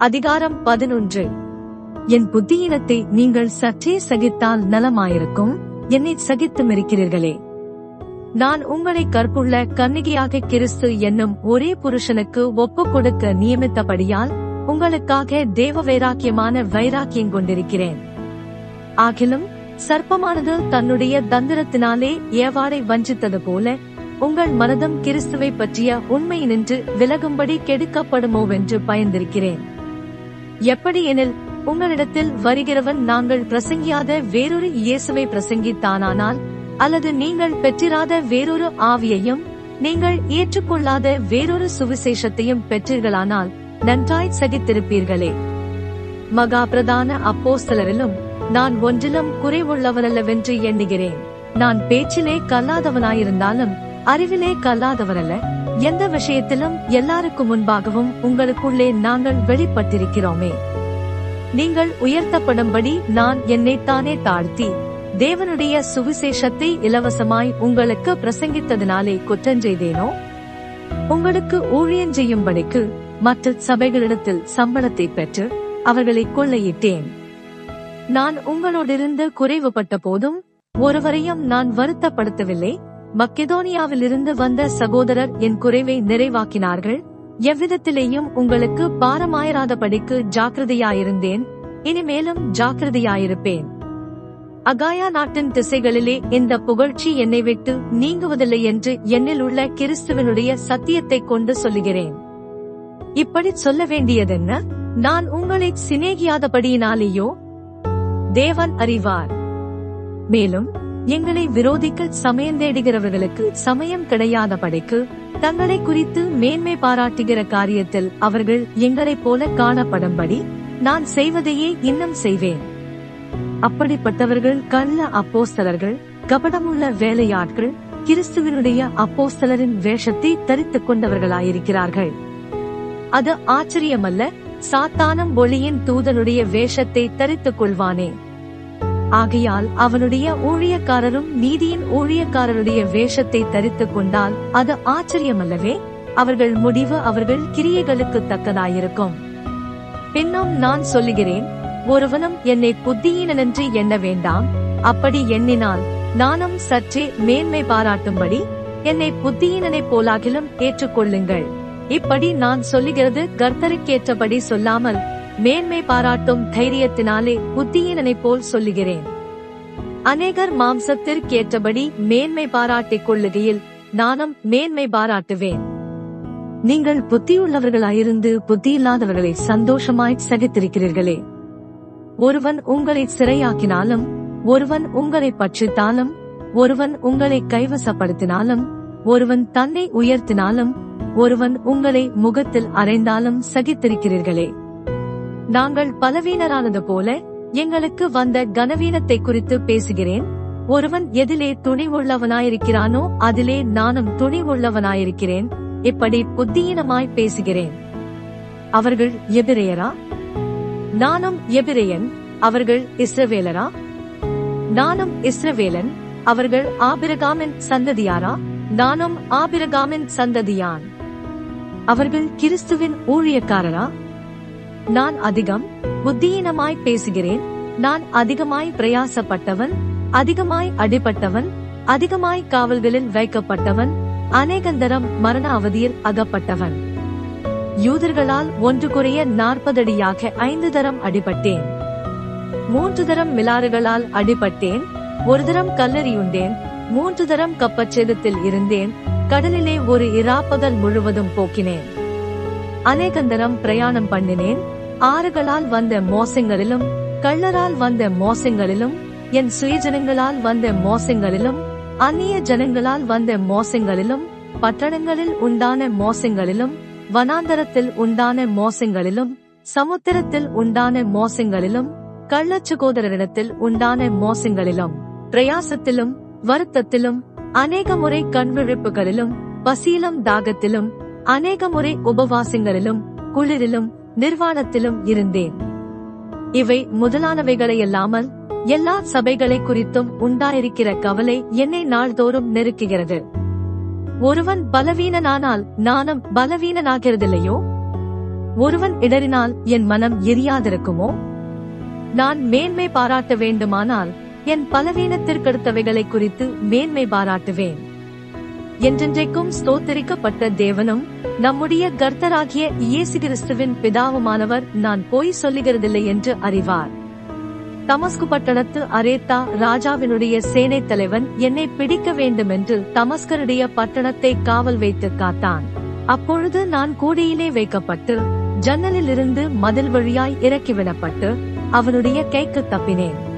அதிகாரம் பதினொன்று. என் புத்தியினத்தை நீங்கள் சற்றே சகித்தால் நலமாயிருக்கும். என்னை சகித்தும் இருக்கிறீர்களே நான் உங்களை கற்புள்ள கன்னிகையாக கிறிஸ்து என்னும் ஒரே புருஷனுக்கு ஒப்பு கொடுக்க நியமித்தபடியால் உங்களுக்காக தேவ வைராக்கியமான வைராக்கியம் கொண்டிருக்கிறேன். ஆகிலும் சர்ப்பமானது தன்னுடைய தந்திரத்தினாலே ஏவாடை வஞ்சித்தது போல உங்கள் மனதும் கிறிஸ்துவை பற்றிய உண்மை நின்று விலகும்படி கெடுக்கப்படுமோவென்று பயந்திருக்கிறேன். எப்படி எனில் உங்களிடத்தில் வருகிறவன் நாங்கள் பிரசங்கியாத வேறொரு இயேசுவை பிரசங்கித்தானானால் அல்லது நீங்கள் பெற்றிராத வேறொரு ஆவியையும் நீங்கள் ஏற்றுக்கொள்ளாத வேறொரு சுவிசேஷத்தையும் பெற்றீர்களானால் நன்றாய் சகித்திருப்பீர்களே. மகா பிரதான அப்போஸ்தலரிலும் நான் ஒன்றிலும் குறைவுள்ளவரல்லவென்று எண்ணுகிறேன். நான் பேச்சிலே கல்லாதவனாயிருந்தாலும் அறிவிலே கல்லாதவரல்ல. எந்த விஷயத்திலும் எல்லாருக்கும் முன்பாகவும் உங்களுக்குள்ளே நாங்கள் வெளிப்பட்டிருக்கிறோமே. நீங்கள் உயர்த்தப்படும்படி நான் என்னைத்தானே தாழ்த்தி தேவனுடைய சுவிசேஷத்தை இலவசமாய் உங்களுக்கு பிரசங்கித்ததினாலே குற்றஞ்செய்தேனோ உங்களுக்கு ஊழியம் செய்யும்படிக்கு மற்ற சபைகளிடத்தில் சம்பளத்தை பெற்று அவர்களை கொள்ளையிட்டேன். நான் உங்களோடிருந்து குறைவுபட்ட போதும் ஒருவரையும் நான் வருத்தப்படுத்தவில்லை மக்கெதோனியாவிலிருந்து வந்த சகோதரர் என் குறைவை நிறைவாக்கினார்கள். எவ்விதத்திலேயும் உங்களுக்கு பாரமாயிராதபடிக்கு ஜாக்கிரதையாயிருந்தேன். இனிமேலும் ஜாக்கிரதையாயிருப்பேன். அகாயா நாட்டின் திசைகளிலே இந்த புகழ்ச்சி என்னை விட்டு நீங்குவதில்லை என்று என்னில் உள்ள கிறிஸ்துவனுடைய சத்தியத்தைக் கொண்டு சொல்லுகிறேன். இப்படி சொல்ல வேண்டியதென்ன? நான் உங்களை சிநேகியாதபடியினாலேயோ? தேவன் அறிவார். மேலும் எங்களை விரோதிக்க சமயம் தேடுகிறவர்களுக்கு சமயம் கிடையாதபடிக்கு தங்களை குறித்து மேன்மை பாராட்டுகிற காரியத்தில் அவர்கள் எங்களைப் போல காணப்படும்படி நான் செய்வதையே இன்னும் செய்வேன். அப்படிப்பட்டவர்கள் கள்ள அப்போஸ்தலர்கள் கபடமுள்ள வேலையாட்கள் கிறிஸ்துவனுடைய அப்போஸ்தலரின் வேஷத்தை தரித்துக் கொண்டவர்களாயிருக்கிறார்கள். அது ஆச்சரியமல்ல சாத்தானம் ஒளியின் தூதனுடைய வேஷத்தை தரித்துக் கொள்வானே. ஆகையால் அவனுடைய ஊழியக்காரரும் நீதியின் ஊழியக்காரருடைய வேஷத்தை தரித்துக் கொண்டால் அது ஆச்சரியமல்லவே. அவர்கள் முடிவு அவர்கள் கிரியைகளுக்கு தக்கதாயிருக்கும். பின்னும் நான் சொல்லுகிறேன் ஒருவனும் என்னை புத்தியீனனென்று எண்ண வேண்டாம். அப்படி எண்ணினால் நானும் சற்றே மேன்மை பாராட்டும்படி என்னை புத்தியினனை போலாகிலும் ஏற்றுக்கொள்ளுங்கள். இப்படி நான் சொல்லுகிறது கர்த்தருக்கேற்றபடி சொல்லாமல் மேன்மை பாராட்டும் தைரியத்தினாலே புத்தியினனை போல் சொல்லுகிறேன். அநேகர் மாம்சத்திற்கேற்றபடி மேன்மை பாராட்டிக் கொள்ளுகையில் நானும் மேன்மை பாராட்டுவேன். நீங்கள் புத்தியுள்ளவர்களாயிருந்து புத்தியில்லாதவர்களை சந்தோஷமாய் சகித்திருக்கிறீர்களே. ஒருவன் உங்களை சிறையாக்கினாலும் ஒருவன் உங்களை பட்சித்தாலும் ஒருவன் உங்களை கைவசப்படுத்தினாலும் ஒருவன் தன்னை உயர்த்தினாலும் ஒருவன் உங்களை முகத்தில் அறைந்தாலும் சகித்திருக்கிறீர்களே. நாங்கள் பலவீனரானது போல எங்களுக்கு வந்த கனவீனத்தை குறித்து பேசுகிறேன். ஒருவன் எதிலே துணிவுள்ளவனாயிருக்கிறானோ அதிலே நானும் துணிவுள்ளவனாயிருக்கிறேன். இப்படி புத்தியீனமாய் பேசுகிறேன். அவர்கள் எபிரேயரா? நானும் எபிரேயன் அவர்கள் இஸ்ரவேலரா? நானும் இஸ்ரவேலன் அவர்கள் ஆபிரகாமின் சந்ததியாரா? நானும் ஆபிரகாமின் சந்ததியான். அவர்கள் கிறிஸ்துவின் ஊழியக்காரரா? நான் அதிகம் புத்தியீனமாய் பேசுகிறேன். நான் அதிகமாய் பிரயாசப்பட்டவன் அதிகமாய் அடிபட்டவன் அதிகமாய் காவல்களில் வைக்கப்பட்டவன் அநேகந்தரம் மரண அவதியில் அகப்பட்டவன். யூதர்களால் ஒன்று குறைய நாற்பதடியாக ஐந்து தரம் அடிபட்டேன். மூன்று தரம் மிலாறுகளால் அடிபட்டேன். ஒரு தரம் கல்லறியுண்டேன். மூன்று தரம் கப்பச்சேதத்தில் இருந்தேன். கடலிலே ஒரு இராப்பகல் முழுவதும் போக்கினேன். அநேகந்தரம் பிரயாணம் பண்ணினேன். ஆறுகளால் வந்த மோசங்களிலும் கள்ளரால் வந்த மோசங்களிலும் என் சுயஜனங்களால் வந்த மோசங்களிலும் அந்நிய ஜனங்களால் வந்த மோசங்களிலும் பட்டணங்களில் உண்டான மோசங்களிலும் வனாந்தரத்தில் உண்டான மோசங்களிலும் சமுத்திரத்தில் உண்டான மோசங்களிலும் கள்ளச்சுகோதரரிடத்தில் உண்டான மோசங்களிலும் பிரயாசத்திலும் வருத்தத்திலும் அநேக முறை கண்விழிப்புகளிலும் பசியிலும் தாகத்திலும் அநேக முறை உபவாசங்களிலும் குளிரிலும் நிர்வாணத்திலும் இருந்தேன். இவை முதலானவைகளையல்லாமல் எல்லா சபைகளை குறித்தும் உண்டாயிருக்கிற கவலை என்னை நாள்தோறும் நெருக்குகிறது. ஒருவன் பலவீனனானால் நானும் பலவீனனாகிறதில்லையோ? ஒருவன் இடறினால் என் மனம் எரியாதிருக்குமோ? நான் மேன்மை பாராட்ட வேண்டுமானால் என் பலவீனத்திற்கடுத்தவைகளை குறித்து மேன்மை பாராட்டுவேன். என்றென்றைக்கும் ஸ்தோத்தரிக்கப்பட்ட தேவனும் நம்முடைய கர்த்தராகிய இயேசு கிறிஸ்துவின் பிதாவுமானவர் நான் போய் சொல்லுகிறதில்லை என்று அறிவார். தமஸ்கு பட்டணத்து அரேத்தா ராஜாவினுடைய சேனைத் தலைவன் என்னை பிடிக்க வேண்டுமென்று தமஸ்கருடைய பட்டணத்தை காவல் வைத்து காத்தான். அப்பொழுது நான் கூடையிலே வைக்கப்பட்டு ஜன்னலிலிருந்து மதில் வழியாய் இறக்கிவிடப்பட்டு அவனுடைய கைக்கு தப்பினேன்.